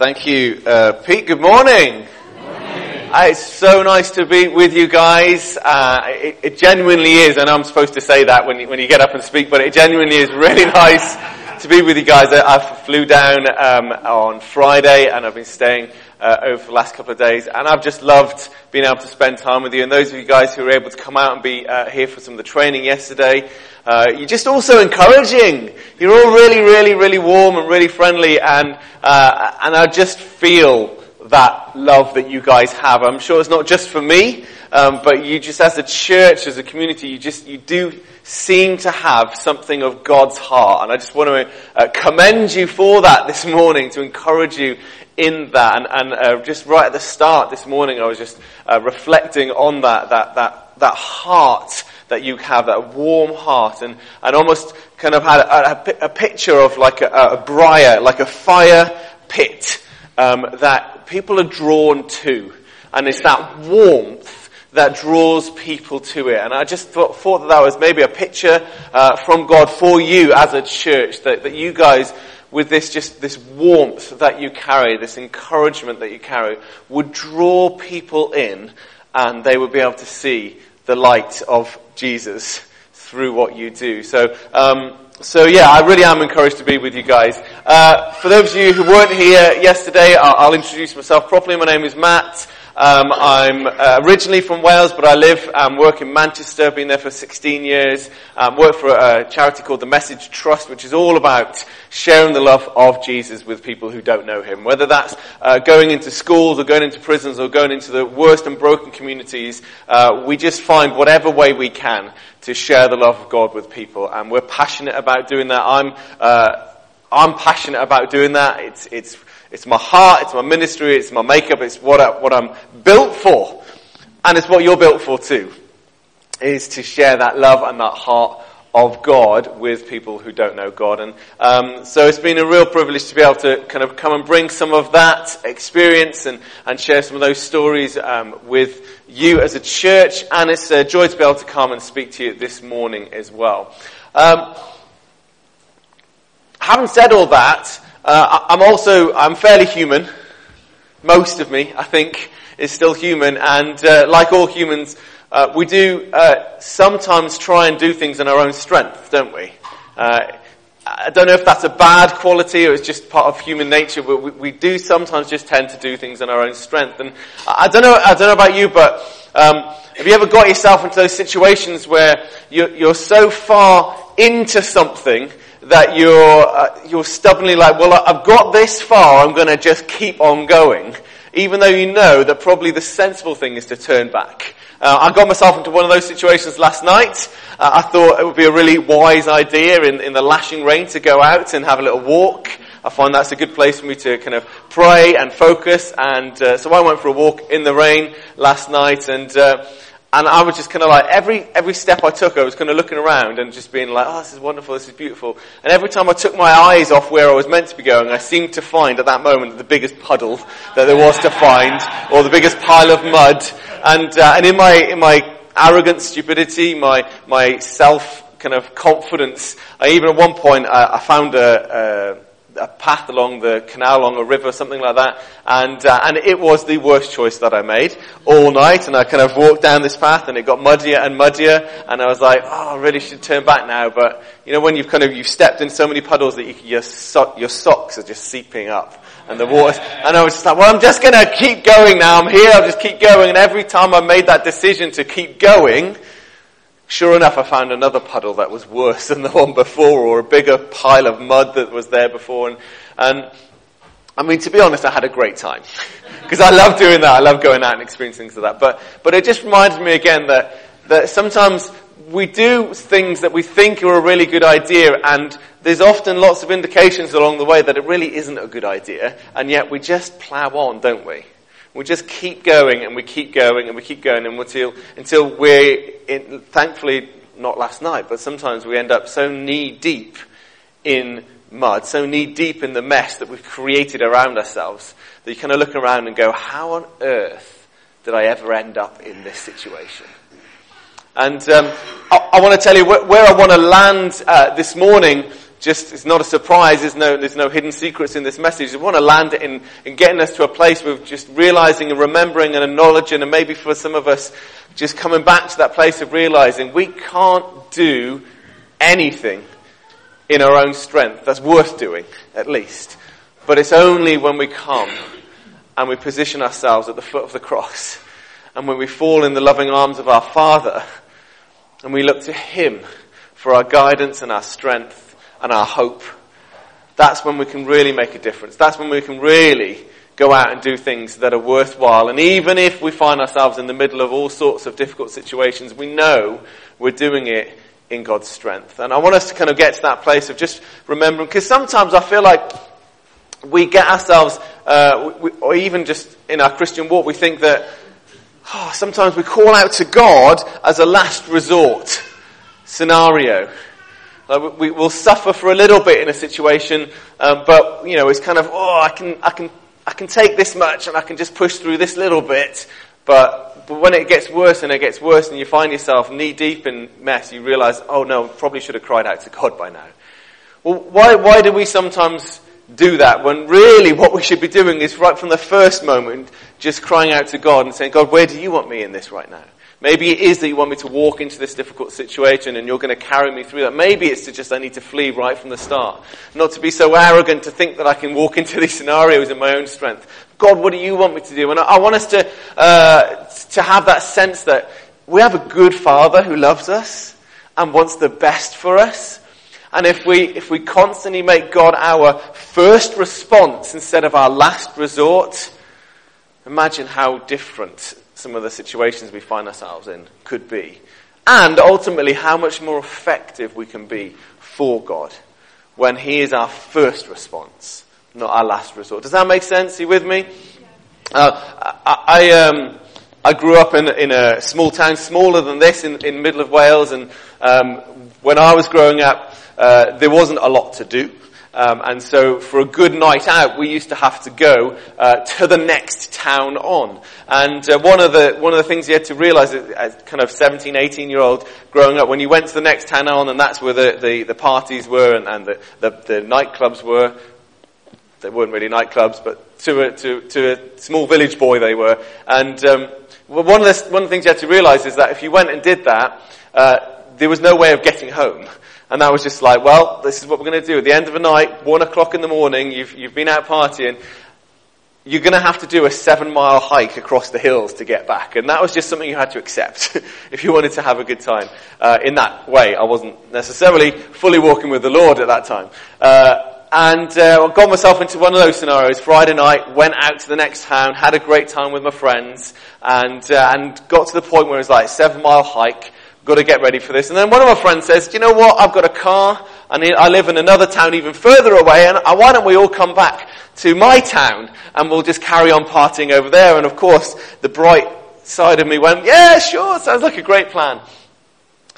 Thank you, uh, Pete. Good morning. Uh, it's so nice to be with you guys. Uh, it, it, genuinely is, and I'm supposed to say that when you, when you get up and speak, but it genuinely is really nice to be with you guys. I, I flew down um, on Friday, and I've been staying uh, over the last couple of days, and I've just loved being able to spend time with you. And those of you guys who were able to come out and be uh, here for some of the training yesterday, uh, you're just also encouraging. You're all really, really, really warm and really friendly, and uh, and I just feel that love that you guys have. I'm sure it's not just for me, um, but you just as a church, as a community, you just you do seem to have something of God's heart, and I just want to uh, commend you for that this morning to encourage you in that. And, and uh, just right at the start this morning, I was just uh, reflecting on that that that that heart that you have, that warm heart, and, and almost kind of had a, a, a picture of like a, a, briar, like a fire pit um, that people are drawn to. And it's that warmth that draws people to it. And I just thought, thought that that was maybe a picture uh, from God for you as a church, that, that you guys with this just this warmth that you carry, this encouragement that you carry, would draw people in and they would be able to see the light of Jesus through what you do. So, um, so yeah, I really am encouraged to be with you guys. Uh, for those of you who weren't here yesterday, I'll, I'll introduce myself properly. My name is Matt. Um, I'm uh, originally from Wales, but I live and work in Manchester. Been there for 16 years. Um, work for a charity called the Message Trust, which is all about sharing the love of Jesus with people who don't know Him. Whether that's uh, going into schools or going into prisons or going into the worst and broken communities, uh, we just find whatever way we can to share the love of God with people, and we're passionate about doing that. I'm uh, I'm passionate about doing that. It's it's it's my heart, it's my ministry, it's my makeup, it's what, I, what I'm built for. And it's what you're built for too. Is to share that love and that heart of God with people who don't know God. And um, so it's been a real privilege to be able to kind of come and bring some of that experience and, and share some of those stories um, with you as a church. And it's a joy to be able to come and speak to you this morning as well. Um, having said all that, uh, I'm also, I'm fairly human. Most of me, I think, is still human. And uh, like all humans, uh, we do uh, sometimes try and do things in our own strength, don't we? Uh, I don't know if that's a bad quality or it's just part of human nature, but we, we, do sometimes just tend to do things in our own strength. And I don't know, I don't know about you, but um, have you ever got yourself into those situations where you're, you're so far into something that you're, uh, you're stubbornly like, well, I've got this far, I'm going to just keep on going, even though you know that probably the sensible thing is to turn back. Uh, I got myself into one of those situations last night. Uh, I thought it would be a really wise idea in, in the lashing rain to go out and have a little walk. I find that's a good place for me to kind of pray and focus. And uh, so I went for a walk in the rain last night, and uh, and I was just kind of like, every, every step I took, I was kind of looking around and just being like, oh, this is wonderful, this is beautiful. And every time I took my eyes off where I was meant to be going, I seemed to find at that moment the biggest puddle that there was to find, or the biggest pile of mud. And, uh, and in my, in my arrogant stupidity, my, my self kind of confidence, I even at one point, I, I found a, a a path along the canal, along a river, something like that. And, uh, and it was the worst choice that I made all night. And I kind of walked down this path and it got muddier and muddier. And I was like, oh, I really should turn back now. But, you know, when you've kind of, you've stepped in so many puddles that you, your, so, your socks are just seeping up and the water. And I was just like, well, I'm just going to keep going now. I'm here. I'll just keep going. And every time I made that decision to keep going, Sure enough, I found another puddle that was worse than the one before, or a bigger pile of mud that was there before. And, and I mean, to be honest, I had a great time. Because I love doing that. I love going out and experiencing things of that. But, but it just reminded me again that, that sometimes we do things that we think are a really good idea, and there's often lots of indications along the way that it really isn't a good idea, and yet we just plow on, don't we? We just keep going and we keep going and we keep going until, until we're, in, thankfully, not last night, but sometimes we end up so knee deep in mud, so knee deep in the mess that we've created around ourselves that you kind of look around and go, how on earth did I ever end up in this situation? And um, I, I, want to tell you where, where I want to land uh, this morning just, it's not a surprise. There's no, there's no hidden secrets in this message. We want to land it in, in getting us to a place of just realizing and remembering and acknowledging and maybe for some of us just coming back to that place of realizing we can't do anything in our own strength. That's worth doing, at least. But it's only when we come and we position ourselves at the foot of the cross and when we fall in the loving arms of our Father and we look to Him for our guidance and our strength and our hope, that's when we can really make a difference. That's when we can really go out and do things that are worthwhile. And even if we find ourselves in the middle of all sorts of difficult situations, we know we're doing it in God's strength. And I want us to kind of get to that place of just remembering, because sometimes I feel like we get ourselves, uh, we, or even just in our Christian walk, we think that oh, sometimes we call out to God as a last resort scenario. Like we will suffer for a little bit in a situation, um, but you know it's kind of oh I can I can I can take this much and I can just push through this little bit, but but when it gets worse and it gets worse and you find yourself knee deep in mess, you realize oh no, probably should have cried out to God by now. Well, why why do we sometimes do that when really what we should be doing is right from the first moment just crying out to God and saying, God, where do you want me in this right now? Maybe it is that you want me to walk into this difficult situation and you're going to carry me through that. Maybe it's to just I need to flee right from the start. Not to be so arrogant to think that I can walk into these scenarios in my own strength. God, what do you want me to do? And I, I want us to, uh, to have that sense that we have a good father who loves us and wants the best for us. And if we, if we constantly make God our first response instead of our last resort, imagine how different some of the situations we find ourselves in could be. And ultimately, how much more effective we can be for God when He is our first response, not our last resort. Does that make sense? Are you with me? Uh, I, I, um, I, grew up in, in, a small town, smaller than this, in, in middle of Wales, and um, when I was growing up, uh, there wasn't a lot to do. Um, and so for a good night out, we used to have to go uh, to the next town on. And uh, one of the one of the things you had to realise as kind of 17, 18 year old growing up, when you went to the next town on, and that's where the, the, the parties were and, and the, the, the nightclubs were. They weren't really nightclubs, but to a, to, to a small village boy they were. And um, one, of the, one of the things you had to realise is that if you went and did that, uh, there was no way of getting home. And I was just like, well, this is what we're going to do. At the end of the night, one o'clock in the morning, you've, you've been out partying, you're going to have to do a seven mile hike across the hills to get back. And that was just something you had to accept if you wanted to have a good time. Uh, in that way, I wasn't necessarily fully walking with the Lord at that time. Uh, and uh, I got myself into one of those scenarios. Friday night, went out to the next town, had a great time with my friends, and uh, and got to the point where it was like seven mile hike got to get ready for this. And then one of my friends says, do you know what? I've got a car and I live in another town even further away and why don't we all come back to my town and we'll just carry on partying over there. And of course, the bright side of me went, yeah, sure, sounds like a great plan.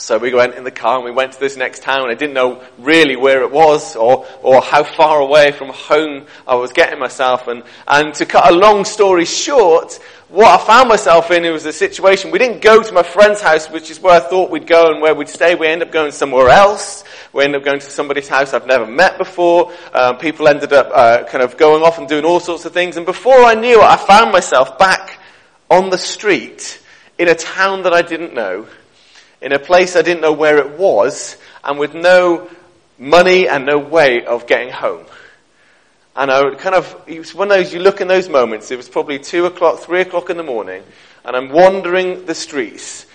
So we went in the car and we went to this next town. I didn't know really where it was or, or how far away from home I was getting myself. And, and to cut a long story short, what I found myself in, was a situation, we didn't go to my friend's house, which is where I thought we'd go and where we'd stay. We ended up going somewhere else. We ended up going to somebody's house I've never met before. Um, people ended up uh, kind of going off and doing all sorts of things. And before I knew it, I found myself back on the street in a town that I didn't know, in a place I didn't know where it was, and with no money and no way of getting home. And I would kind of, it was one of those, you look in those moments, it was probably two o'clock, three o'clock in the morning, and I'm wandering the streets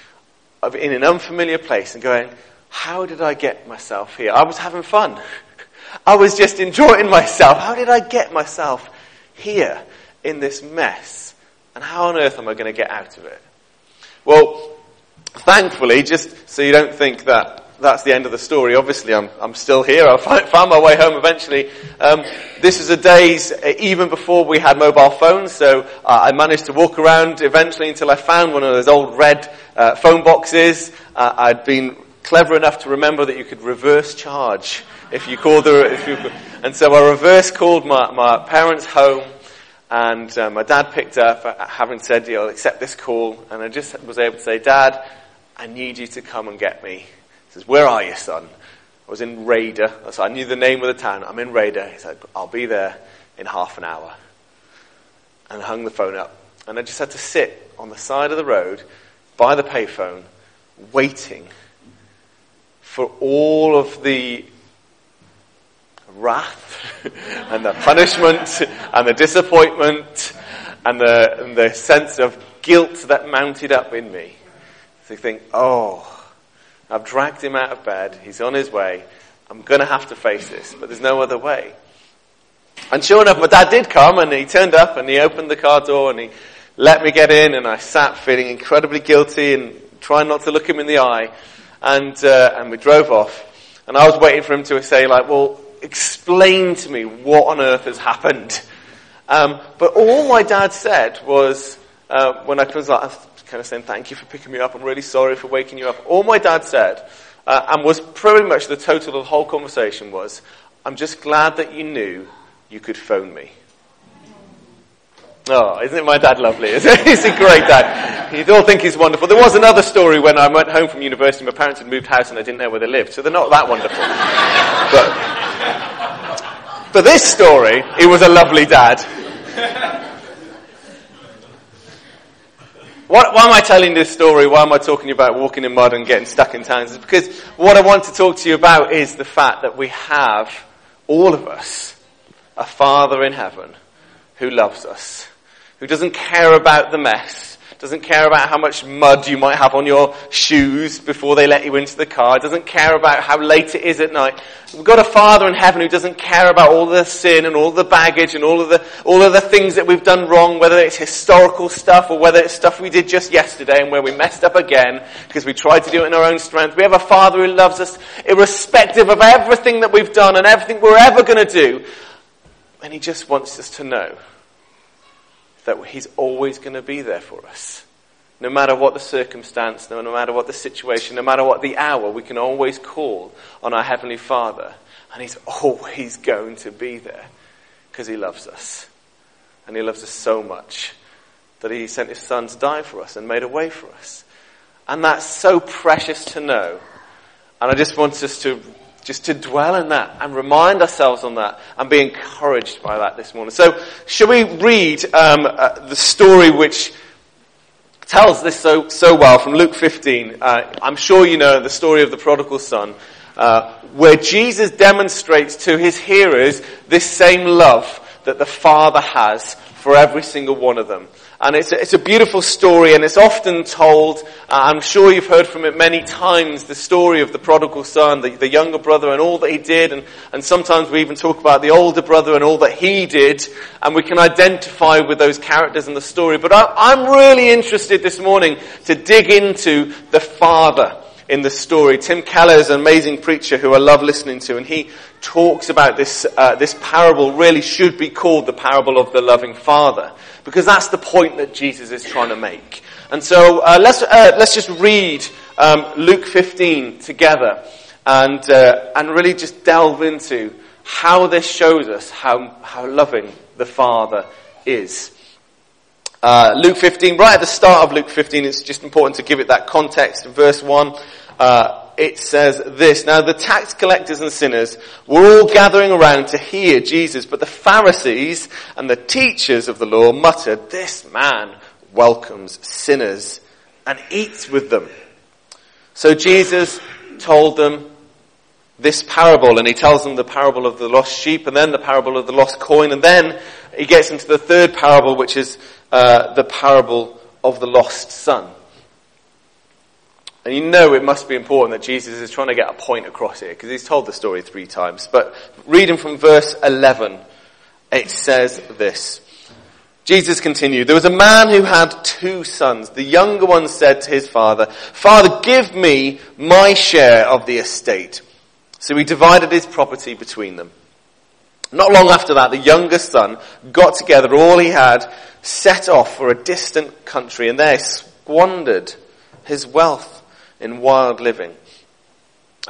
of, in an unfamiliar place and going, how did I get myself here? I was having fun. I was just enjoying myself. How did I get myself here in this mess? And how on earth am I going to get out of it? Well, thankfully, just so you don't think that that's the end of the story. Obviously, I'm, I'm still here. I found my way home eventually. Um, this was a days uh, even before we had mobile phones, so uh, I managed to walk around eventually until I found one of those old red uh, phone boxes. Uh, I'd been clever enough to remember that you could reverse charge if you called the. If you, and so I reverse called my, my parents home. And uh, my dad picked up, uh, having said, "You'll accept this call," and I just was able to say, "Dad, I need you to come and get me." He says, Where are you, son? I was in Rhayader. So I knew the name of the town. I'm in Rhayader. He said, I'll be there in half an hour. And I hung the phone up. And I just had to sit on the side of the road by the payphone waiting for all of the wrath and the punishment and the disappointment and the, and the sense of guilt that mounted up in me. To think, oh, I've dragged him out of bed. He's on his way. I'm going to have to face this, but there's no other way. And sure enough, my dad did come and he turned up and he opened the car door and he let me get in and I sat feeling incredibly guilty and trying not to look him in the eye. And, uh, and we drove off. And I was waiting for him to say like, well, explain to me what on earth has happened. Um, but all my dad said was, uh, when I was like, kind of saying, thank you for picking me up, I'm really sorry for waking you up. All my dad said, uh, and was pretty much the total of the whole conversation was, I'm just glad that you knew you could phone me. Oh, isn't it my dad lovely? he's a great dad. You all think he's wonderful. There was another story when I went home from university, my parents had moved house and I didn't know where they lived, so they're not that wonderful. but, for this story, he was a lovely dad. Why, why, am I telling this story? Why am I talking about walking in mud and getting stuck in towns? It's because what I want to talk to you about is the fact that we have, all of us, a Father in heaven who loves us, who doesn't care about the mess, doesn't care about how much mud you might have on your shoes before they let you into the car, doesn't care about how late it is at night. We've got a Father in heaven who doesn't care about all the sin and all the baggage and all of the, all of the things that we've done wrong, whether it's historical stuff or whether it's stuff we did just yesterday and where we messed up again because we tried to do it in our own strength. We have a Father who loves us irrespective of everything that we've done and everything we're ever going to do. And He just wants us to know that He's always going to be there for us. No matter what the circumstance, no matter what the situation, no matter what the hour, we can always call on our Heavenly Father. And He's always going to be there because He loves us. And He loves us so much that He sent His Son to die for us and made a way for us. And that's so precious to know. And I just want us to just to dwell in that and remind ourselves on that and be encouraged by that this morning. So, shall we read um, uh, the story which tells this so, so well from Luke 15? Uh, I'm sure you know the story of the prodigal son, uh, where Jesus demonstrates to his hearers this same love that the Father has for every single one of them. And it's a, it's a beautiful story and it's often told, uh, I'm sure you've heard from it many times, the story of the prodigal son, the, the younger brother and all that he did. And, and sometimes we even talk about the older brother and all that he did. And we can identify with those characters in the story. But I, I'm really interested this morning to dig into the father in the story. Tim Keller is an amazing preacher who I love listening to, and he talks about this, uh, this parable really should be called the parable of the loving father. Because that's the point that Jesus is trying to make. And so uh, let's, uh, let's just read um, Luke 15 together and, uh, and really just delve into how this shows us how, how loving the Father is. Uh, Luke 15, right at the start of Luke 15, it's just important to give it that context. Verse 1, uh, it says this, Now the tax collectors and sinners were all gathering around to hear Jesus, but the Pharisees and the teachers of the law muttered, This man welcomes sinners and eats with them. So Jesus told them this parable, and he tells them the parable of the lost sheep, and then the parable of the lost coin, and then he gets into the third parable, which is uh, the parable of the lost son. And you know it must be important that Jesus is trying to get a point across here because he's told the story three times. But reading from verse 11, it says this. Jesus continued, there was a man who had two sons. The younger one said to his father, Father, give me my share of the estate. So he divided his property between them. Not long after that, the younger son got together all he had, set off for a distant country, and there squandered his wealth in wild living.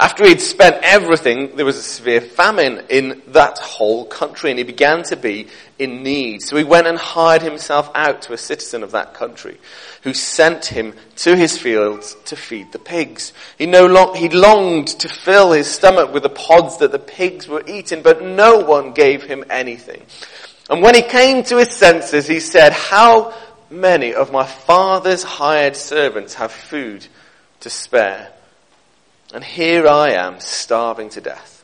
After he'd spent everything, there was a severe famine in that whole country and he began to be in need. So he went and hired himself out to a citizen of that country who sent him to his fields to feed the pigs. He no long, he longed to fill his stomach with the pods that the pigs were eating, but no one gave him anything. And when he came to his senses, he said, how many of my father's hired servants have food to spare? And here I am starving to death.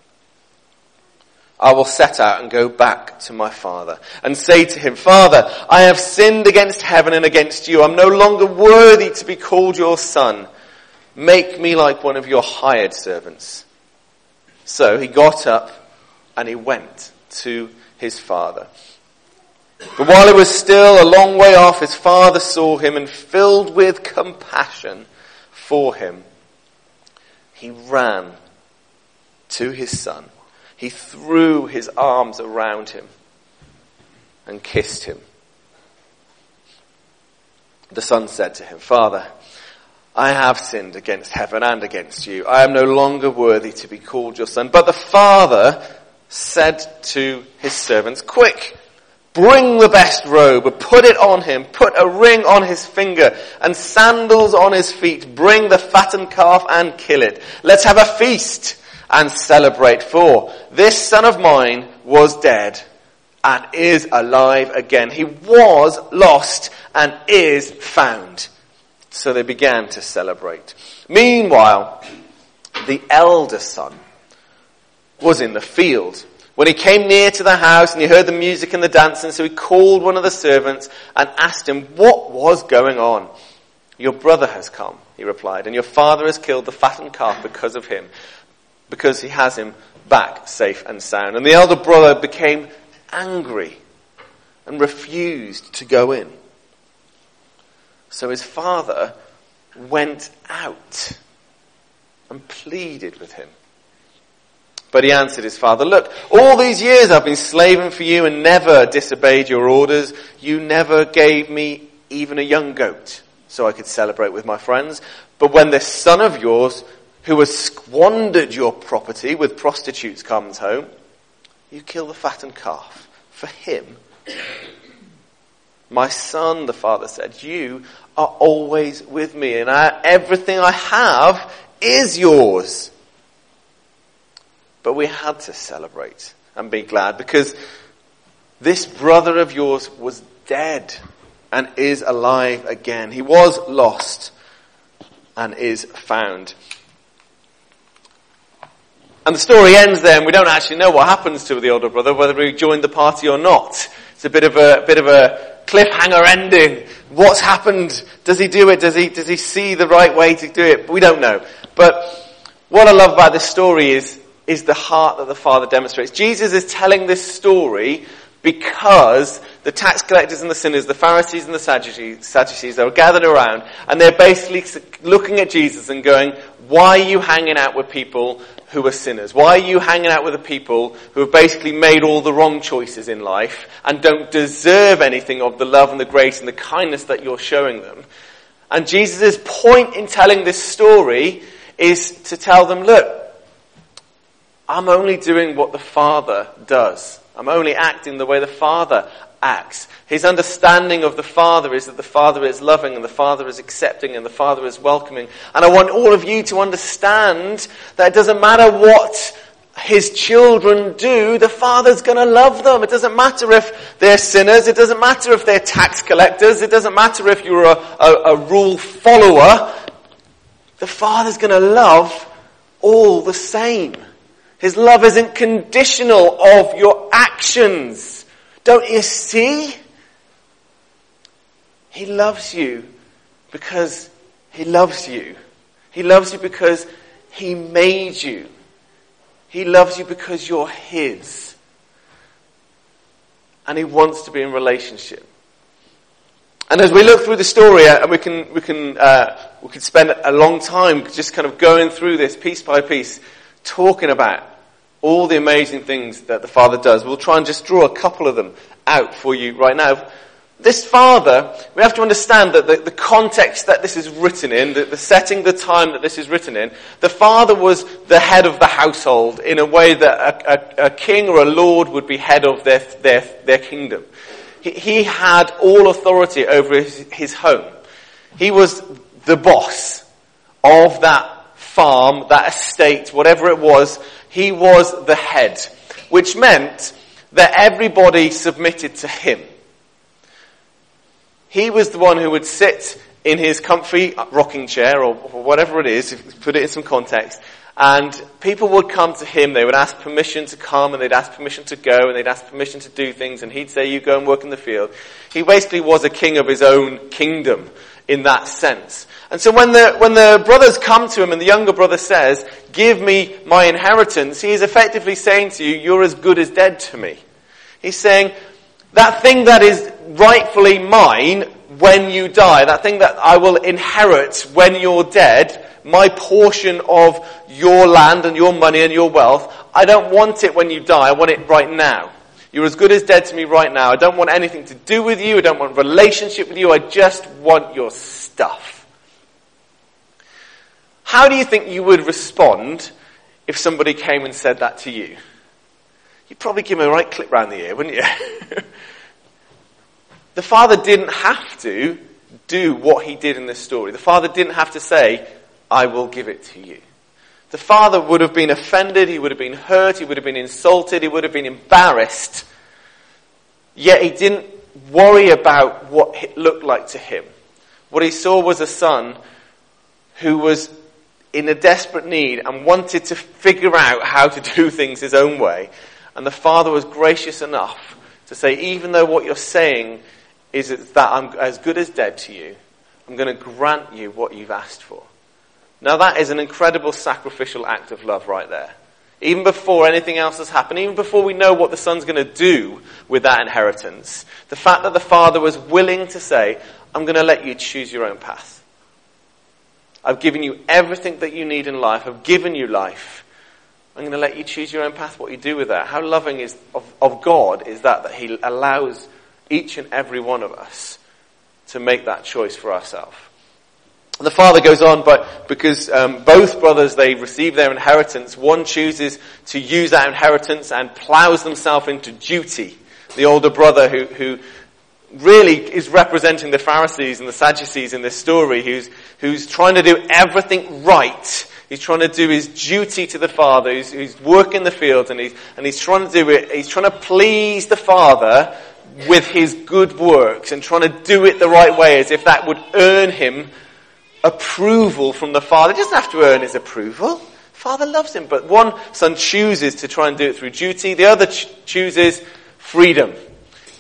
I will set out and go back to my father and say to him, Father, I have sinned against heaven and against you. I'm no longer worthy to be called your son. Make me like one of your hired servants. So he got up and he went to his father. But while he was still a long way off, his father saw him and filled with compassion for him he ran to his son. He threw his arms around him and kissed him. The son said to him, Father, I have sinned against heaven and against you. I am no longer worthy to be called your son. But the father said to his servants, quick, Bring the best robe, put it on him, put a ring on his finger and sandals on his feet. Bring the fattened calf and kill it. Let's have a feast and celebrate for this son of mine was dead and is alive again. He was lost and is found. So they began to celebrate. Meanwhile, the elder son was in the field when he came near to the house and he heard the music and the dancing, so he called one of the servants and asked him what was going on. Your brother has come, he replied, and your father has killed the fattened calf because of him, because he has him back safe and sound. And the elder brother became angry and refused to go in. So his father went out and pleaded with him. But he answered his father, look, all these years I've been slaving for you and never disobeyed your orders. You never gave me even a young goat so I could celebrate with my friends. But when this son of yours, who has squandered your property with prostitutes comes home, you kill the fattened calf for him. My son, the father said, you are always with me and I, everything I have is yours. But we had to celebrate and be glad because this brother of yours was dead and is alive again. He was lost and is found. And the story ends there we don't actually know what happens to the older brother, whether he joined the party or not. It's a bit of a, bit of a cliffhanger ending. What's happened? Does he do it? Does he, does he see the right way to do it? We don't know. But what I love about this story is is the heart that the Father demonstrates. Jesus is telling this story because the tax collectors and the sinners, the Pharisees and the Sadducees, are gathered around and they're basically looking at Jesus and going, why are you hanging out with people who are sinners? Why are you hanging out with the people who have basically made all the wrong choices in life and don't deserve anything of the love and the grace and the kindness that you're showing them? And Jesus' point in telling this story is to tell them, look, I'm only doing what the Father does. I'm only acting the way the Father acts. His understanding of the Father is that the Father is loving and the Father is accepting and the Father is welcoming. And I want all of you to understand that it doesn't matter what his children do, the Father's gonna love them. It doesn't matter if they're sinners. It doesn't matter if they're tax collectors. It doesn't matter if you're a, a, a rule follower. The Father's gonna love all the same. His love isn't conditional of your actions. Don't you see? He loves you because he loves you. He loves you because he made you. He loves you because you're his. And he wants to be in relationship. And as we look through the story, uh, and we can, we can, uh, we can spend a long time just kind of going through this piece by piece, talking about all the amazing things that the Father does. We'll try and just draw a couple of them out for you right now. this father, we have to understand that the, the context that this is written in, the, the, setting, the time that this is written in, the father was the head of the household in a way that a, a, a king or a lord would be head of their, their, their kingdom. He, he had all authority over his, his home. He was the boss of that farm, that estate, whatever it was. He was the head, which meant that everybody submitted to him. He was the one who would sit in his comfy rocking chair or, whatever it is, put it in some context, and people would come to him, they would ask permission to come and they'd ask permission to go and they'd ask permission to do things and he'd say, you go and work in the field. He basically was a king of his own kingdom in that sense. And so when the, when the brothers come to him and the younger brother says, give me my inheritance, he is effectively saying to you, you're as good as dead to me. He's saying, that thing that is rightfully mine when you die, that thing that I will inherit when you're dead, my portion of your land and your money and your wealth, I don't want it when you die, I want it right now. You're as good as dead to me right now. I don't want anything to do with you, I don't want relationship with you, I just want your stuff. How do you think you would respond if somebody came and said that to you? You'd probably give him a right clip round the ear, wouldn't you? the father didn't have to do what he did in this story. The father didn't have to say, I will give it to you. The father would have been offended, he would have been hurt, he would have been insulted, he would have been embarrassed. Yet he didn't worry about what it looked like to him. What he saw was a son who was in a desperate need and wanted to figure out how to do things his own way. And the father was gracious enough to say, even though what you're saying is that I'm as good as dead to you, I'm going to grant you what you've asked for. Now that is an incredible sacrificial act of love right there. Even before anything else has happened, even before we know what the son's going to do with that inheritance, the fact that the father was willing to say, I'm going to let you choose your own path. I've given you everything that you need in life. I've given you life. I'm going to let you choose your own path, what you do with that. How loving is of, of God is that, that He allows each and every one of us to make that choice for ourselves. The father goes on, but because um, both brothers they receive their inheritance, one chooses to use that inheritance and plows themselves into duty. The older brother who, who really is representing the Pharisees and the Sadducees in this story, who's who's trying to do everything right He's trying to do his duty to the Father. He's, he's working the fields and he's, and he's trying to do it. He's trying to please the Father with his good works and trying to do it the right way as if that would earn him approval from the Father. He doesn't have to earn his approval. Father loves him, but one son chooses to try and do it through duty. The other ch- chooses freedom.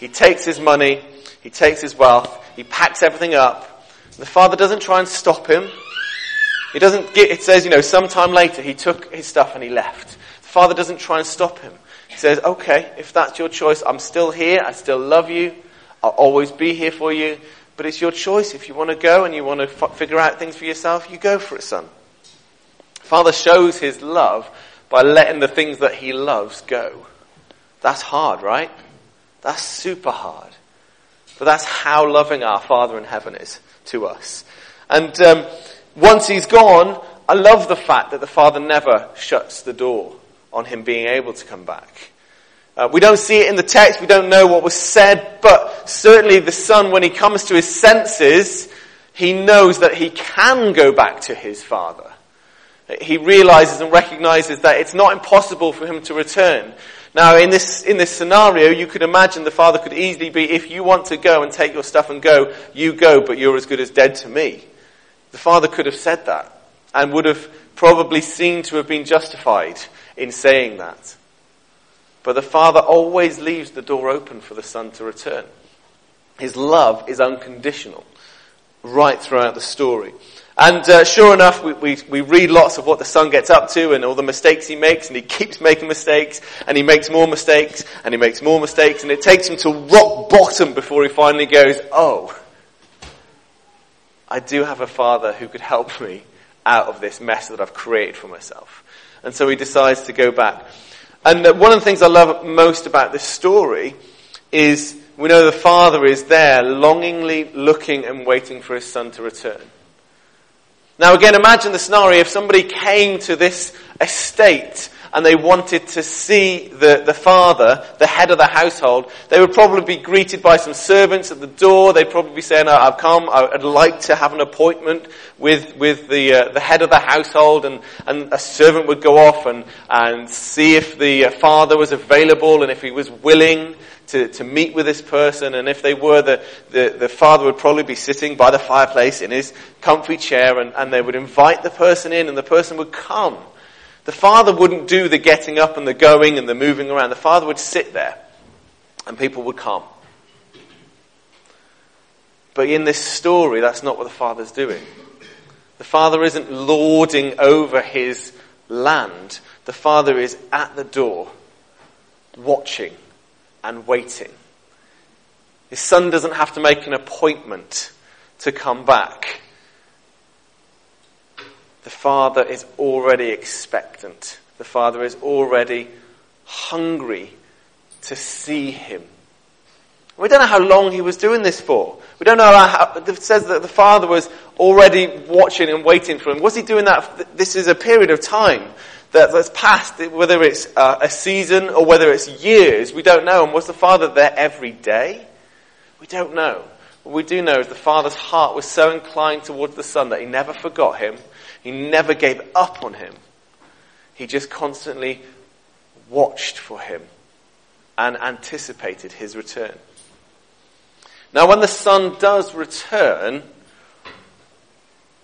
He takes his money, he takes his wealth, he packs everything up. The father doesn't try and stop him. He doesn't get, it says, you know, sometime later he took his stuff and he left. The father doesn't try and stop him. He says, okay, if that's your choice, I'm still here, I still love you, I'll always be here for you, but it's your choice. If you want to go and you want to f- figure out things for yourself, you go for it, son. Father shows his love by letting the things that he loves go. That's hard, right? That's super hard. But that's how loving our Father in heaven is to us. And um, once he's gone, I love the fact that the father never shuts the door on him being able to come back. Uh, we don't see it in the text, we don't know what was said, but certainly the son, when he comes to his senses, he knows that he can go back to his father. He realizes and recognizes that it's not impossible for him to return. Now, in this, in this scenario, you could imagine the father could easily be, if you want to go and take your stuff and go, you go, but you're as good as dead to me. The father could have said that and would have probably seemed to have been justified in saying that. But the father always leaves the door open for the son to return. His love is unconditional right throughout the story. And uh, sure enough, we, we, we, read lots of what the son gets up to and all the mistakes he makes, and he keeps making mistakes, and he makes more mistakes, and he makes more mistakes, and it takes him to rock bottom before he finally goes, oh, I do have a father who could help me out of this mess that I've created for myself. And so he decides to go back. And one of the things I love most about this story is we know the father is there longingly looking and waiting for his son to return. Now again, imagine the scenario if somebody came to this estate and they wanted to see the, the father, the head of the household, they would probably be greeted by some servants at the door. They'd probably be saying, I've come, I'd like to have an appointment with, with the, uh, the head of the household. And, and a servant would go off and, and see if the uh, father was available and if he was willing to, to meet with this person. And if they were, the, the, the father would probably be sitting by the fireplace in his comfy chair and, and they would invite the person in and the person would come. The father wouldn't do the getting up and the going and the moving around. The father would sit there and people would come. But in this story, that's not what the father's doing. The father isn't lording over his land. The father is at the door, watching and waiting. His son doesn't have to make an appointment to come back. The father is already expectant. The father is already hungry to see him. We don't know how long he was doing this for. We don't know how, it says that the father was already watching and waiting for him. Was he doing that? This is a period of time that, that's passed, whether it's a season or whether it's years, we don't know. And was the father there every day? We don't know. What we do know is the father's heart was so inclined towards the son that he never forgot him. He never gave up on him. He just constantly watched for him and anticipated his return. Now, when the son does return,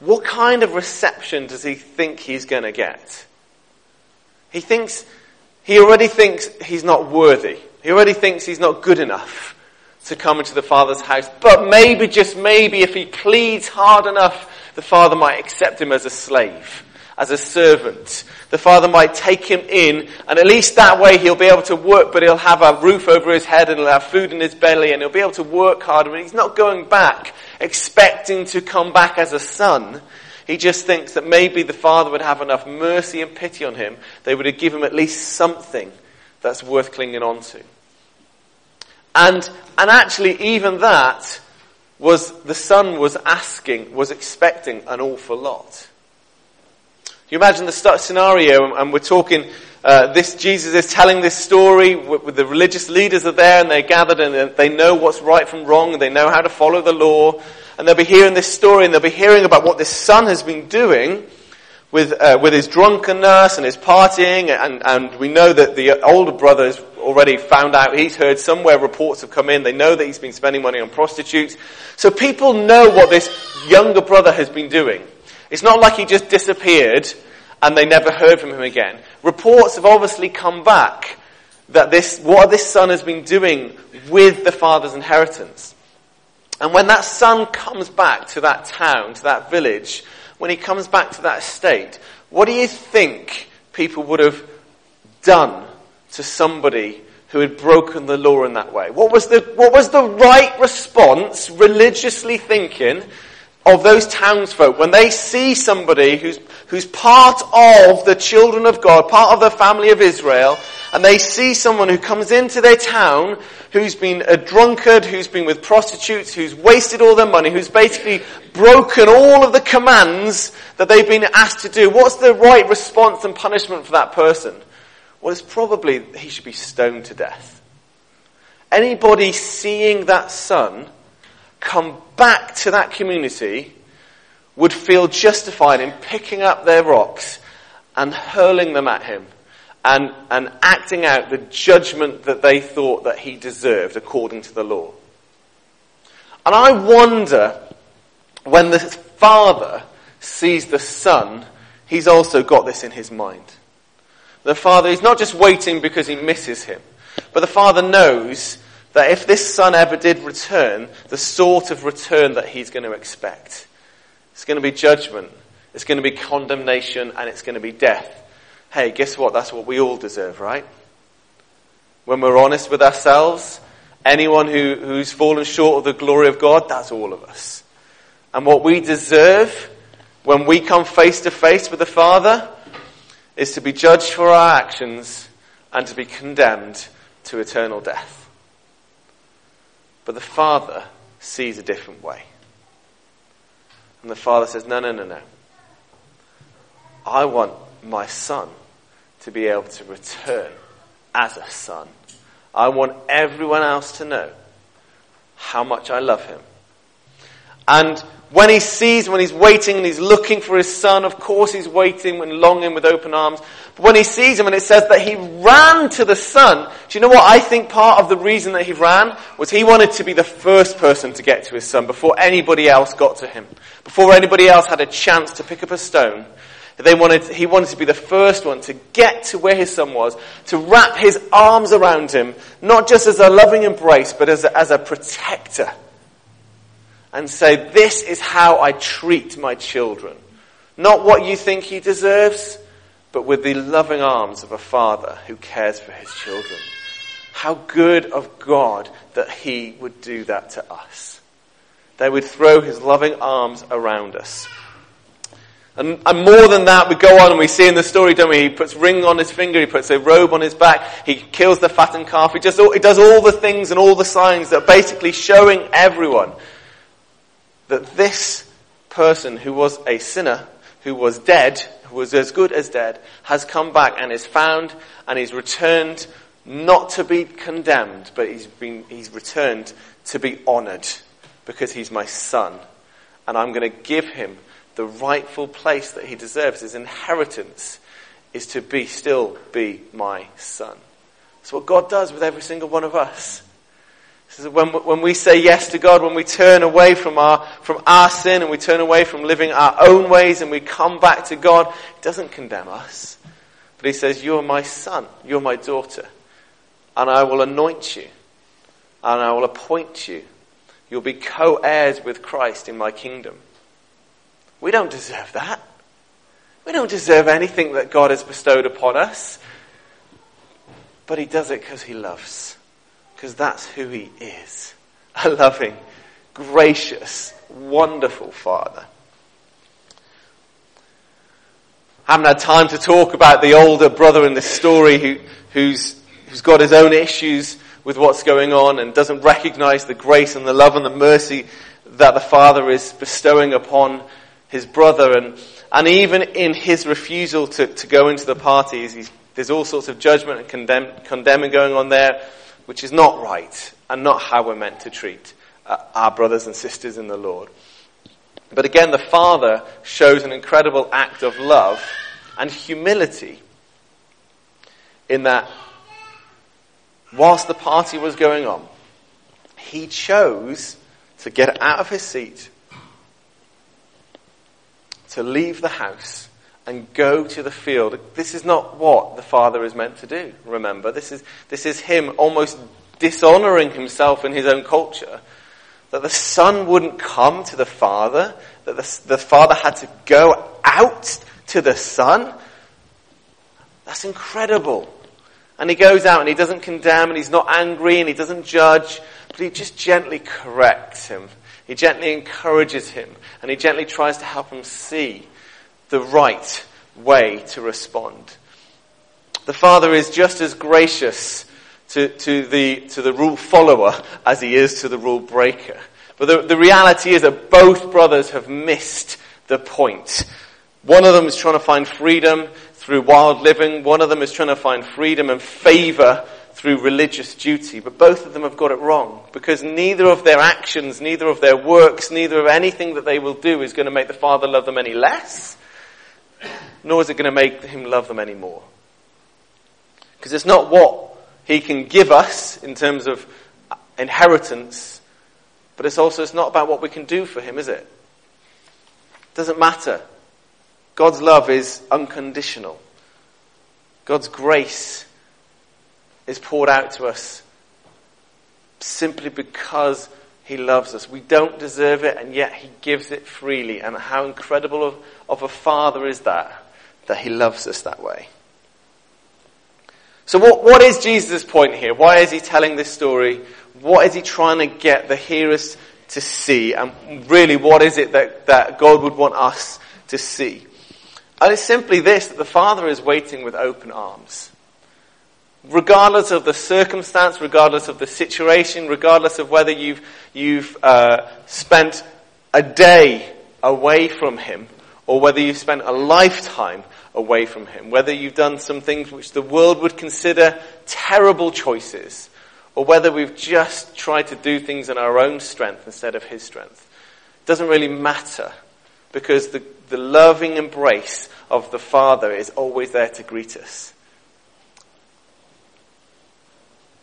what kind of reception does he think he's going to get? He thinks, he already thinks he's not worthy. He already thinks he's not good enough to come into the Father's house. But maybe, just maybe, if he pleads hard enough, the Father might accept him as a slave, as a servant. The Father might take him in, and at least that way he'll be able to work, but he'll have a roof over his head and he'll have food in his belly and he'll be able to work harder. And he's not going back expecting to come back as a son. He just thinks that maybe the Father would have enough mercy and pity on him, they would have given him at least something that's worth clinging on to. And, and actually, even that was, the son was asking, was expecting an awful lot. You imagine the scenario, and we're talking, uh, this, Jesus is telling this story with, the religious leaders are there and they're gathered and they know what's right from wrong and they know how to follow the law and they'll be hearing this story and they'll be hearing about what this son has been doing with, uh, with his drunkenness and his partying. And, and we know that the older brother has already found out. He's heard somewhere reports have come in. They know that he's been spending money on prostitutes. So people know what this younger brother has been doing. It's not like he just disappeared and they never heard from him again. Reports have obviously come back that this, what this son has been doing with the father's inheritance. And when that son comes back to that town, to that village, when he comes back to that estate, what do you think people would have done to somebody who had broken the law in that way? What was the, what was the right response, religiously thinking, of those townsfolk when they see somebody who's, who's part of the children of God, part of the family of Israel, and they see someone who comes into their town who's been a drunkard, who's been with prostitutes, who's wasted all their money, who's basically broken all of the commands that they've been asked to do. What's the right response and punishment for that person? Well, it's probably he should be stoned to death. Anybody seeing that son come back to that community would feel justified in picking up their rocks and hurling them at him and, and acting out the judgment that they thought that he deserved according to the law. And I wonder when the father sees the son, he's also got this in his mind. The father is not just waiting because he misses him, but the father knows that if this son ever did return, the sort of return that he's going to expect. It's going to be judgment, it's going to be condemnation, and it's going to be death. Hey, guess what? That's what we all deserve, right? When we're honest with ourselves, anyone who, who's fallen short of the glory of God, that's all of us. And what we deserve when we come face to face with the Father is to be judged for our actions and to be condemned to eternal death. But the father sees a different way. And the father says, No, no, no, no. I want my son to be able to return as a son. I want everyone else to know how much I love him. And when he sees, when he's waiting and he's looking for his son, of course he's waiting and longing with open arms. But when he sees him and it says that he ran to the son, do you know what I think part of the reason that he ran was he wanted to be the first person to get to his son before anybody else got to him. Before anybody else had a chance to pick up a stone. They wanted, he wanted to be the first one to get to where his son was, to wrap his arms around him, not just as a loving embrace, but as a, as a protector and say, This is how I treat my children. Not what you think he deserves, but with the loving arms of a father who cares for his children. How good of God that he would do that to us. They would throw his loving arms around us. And, and, more than that, we go on and we see in the story, don't we? He puts ring on his finger, he puts a robe on his back, he kills the fattened calf, he, just, he does all the things and all the signs that are basically showing everyone that this person who was a sinner, who was dead, who was as good as dead, has come back and is found and he's returned not to be condemned, but he's been, he's returned to be honored because he's my son. And I'm going to give him the rightful place that he deserves. His inheritance is to be, still be my son. That's what God does with every single one of us. When, when we say yes to God, when we turn away from our, from our sin and we turn away from living our own ways and we come back to God, He doesn't condemn us. But He says, You're my son, you're my daughter, and I will anoint you, and I will appoint you. You'll be co heirs with Christ in my kingdom. We don't deserve that. We don't deserve anything that God has bestowed upon us. But He does it because He loves because that's who he is. A loving, gracious, wonderful Father. I haven't had time to talk about the older brother in this story who, who's, who's got his own issues with what's going on and doesn't recognize the grace and the love and the mercy that the father is bestowing upon his brother. And, and even in his refusal to, to go into the parties, there's all sorts of judgment and condemn, condemning going on there which is not right and not how we're meant to treat uh, our brothers and sisters in the Lord. But again, the Father shows an incredible act of love and humility in that whilst the party was going on, he chose to get out of his seat, to leave the house, and go to the field. This is not what the father is meant to do, remember. This is, this is him almost dishonoring himself in his own culture. That the son wouldn't come to the father, that the, the father had to go out to the son. That's incredible. And he goes out and he doesn't condemn and he's not angry and he doesn't judge, but he just gently corrects him. He gently encourages him and he gently tries to help him see the right way to respond. The Father is just as gracious to, to, the, to the rule follower as he is to the rule breaker. But the, the reality is that both brothers have missed the point. One of them is trying to find freedom through wild living. One of them is trying to find freedom and favor through religious duty. But both of them have got it wrong because neither of their actions, neither of their works, neither of anything that they will do is going to make the Father love them any less nor is it going to make him love them any more. Because it's not what he can give us in terms of inheritance, but it's also it's not about what we can do for him, is it? It doesn't matter. God's love is unconditional. God's grace is poured out to us simply because he loves us. We don't deserve it, and yet He gives it freely. And how incredible of, of a Father is that, that He loves us that way. So what, what is Jesus' point here? Why is He telling this story? What is He trying to get the hearers to see? And really, what is it that, that God would want us to see? And it's simply this, that the Father is waiting with open arms. Regardless of the circumstance, regardless of the situation, regardless of whether you've, you've uh, spent a day away from Him or whether you've spent a lifetime away from Him, whether you've done some things which the world would consider terrible choices, or whether we've just tried to do things in our own strength instead of His strength. It doesn't really matter because the, the loving embrace of the Father is always there to greet us.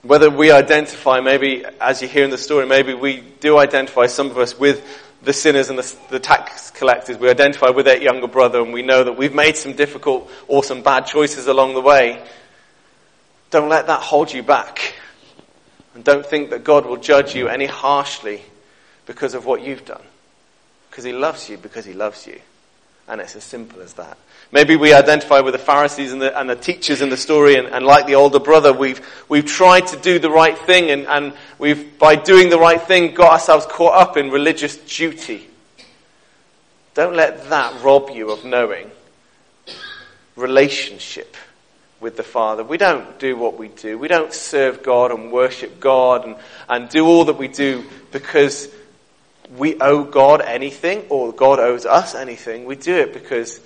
Whether we identify, maybe as you hear in the story, maybe we do identify some of us with the sinners and the, the, tax collectors. We identify with that younger brother and we know that we've made some difficult or some bad choices along the way. Don't let that hold you back. And don't think that God will judge you any harshly because of what you've done. Because He loves you because He loves you. And it's as simple as that. Maybe we identify with the Pharisees and the, and the teachers in the story, and, and, like the older brother, we've, we've tried to do the right thing, and, and we've, by doing the right thing, got ourselves caught up in religious duty. Don't let that rob you of knowing relationship with the Father. We don't do what we do. We don't serve God and worship God and, and do all that we do because we owe God anything or God owes us anything. We do it because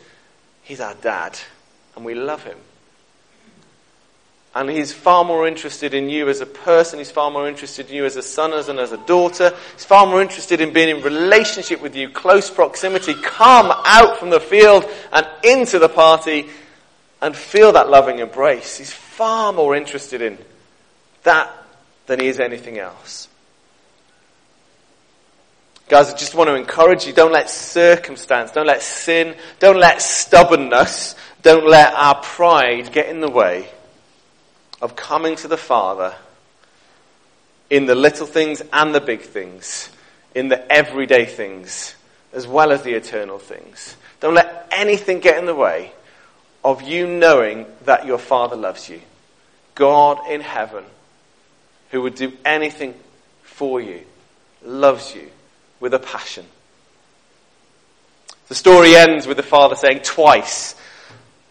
He's our dad and we love Him. And He's far more interested in you as a person. He's far more interested in you as a son and as a daughter. He's far more interested in being in relationship with you, close proximity. Come out from the field and into the party and feel that loving embrace. He's far more interested in that than he is anything else. Guys, I just want to encourage you, don't let circumstance, don't let sin, don't let stubbornness, don't let our pride get in the way of coming to the Father in the little things and the big things, in the everyday things, as well as the eternal things. Don't let anything get in the way of you knowing that your Father loves you. God in heaven, who would do anything for you, loves you with a passion. The story ends with the father saying twice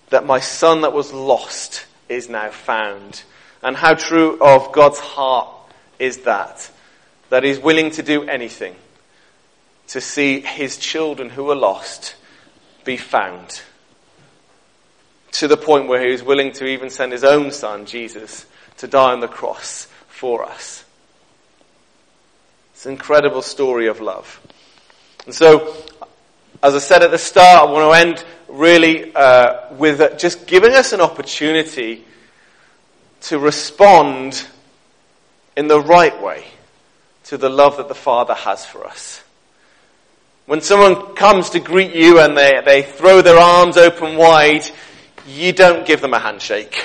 that my son that was lost is now found. And how true of God's heart is that? That he's willing to do anything to see his children who are lost be found to the point where he was willing to even send his own son, Jesus, to die on the cross for us. It's an incredible story of love. And so, as I said at the start, I want to end really uh, with just giving us an opportunity to respond in the right way to the love that the Father has for us. When someone comes to greet you and they, they throw their arms open wide, you don't give them a handshake.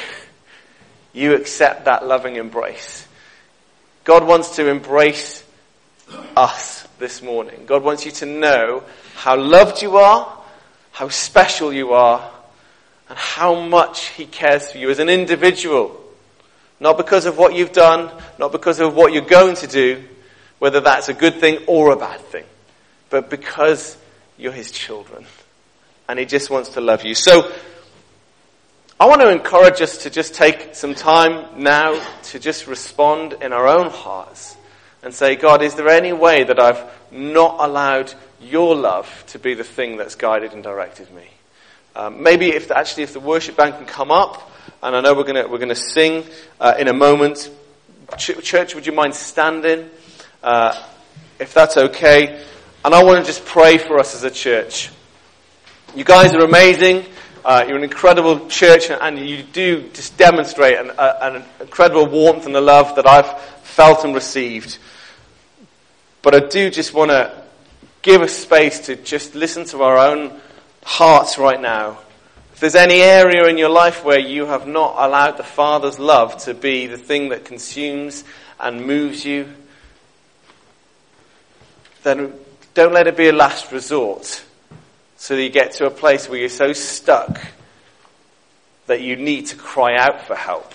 You accept that loving embrace. God wants to embrace us this morning. God wants you to know how loved you are, how special you are, and how much He cares for you as an individual. Not because of what you've done, not because of what you're going to do, whether that's a good thing or a bad thing, but because you're His children. And He just wants to love you. So, I want to encourage us to just take some time now to just respond in our own hearts and say, God, is there any way that I've not allowed your love to be the thing that's guided and directed me? Um, maybe if the, actually if the worship band can come up, and I know we're going to we're to sing uh, in a moment. Ch- church, would you mind standing, uh, if that's okay? And I want to just pray for us as a church. You guys are amazing. Uh, you're an incredible church, and you do just demonstrate an, an incredible warmth and the love that I've felt and received. But I do just want to give us space to just listen to our own hearts right now. If there's any area in your life where you have not allowed the Father's love to be the thing that consumes and moves you, then don't let it be a last resort so that you get to a place where you're so stuck that you need to cry out for help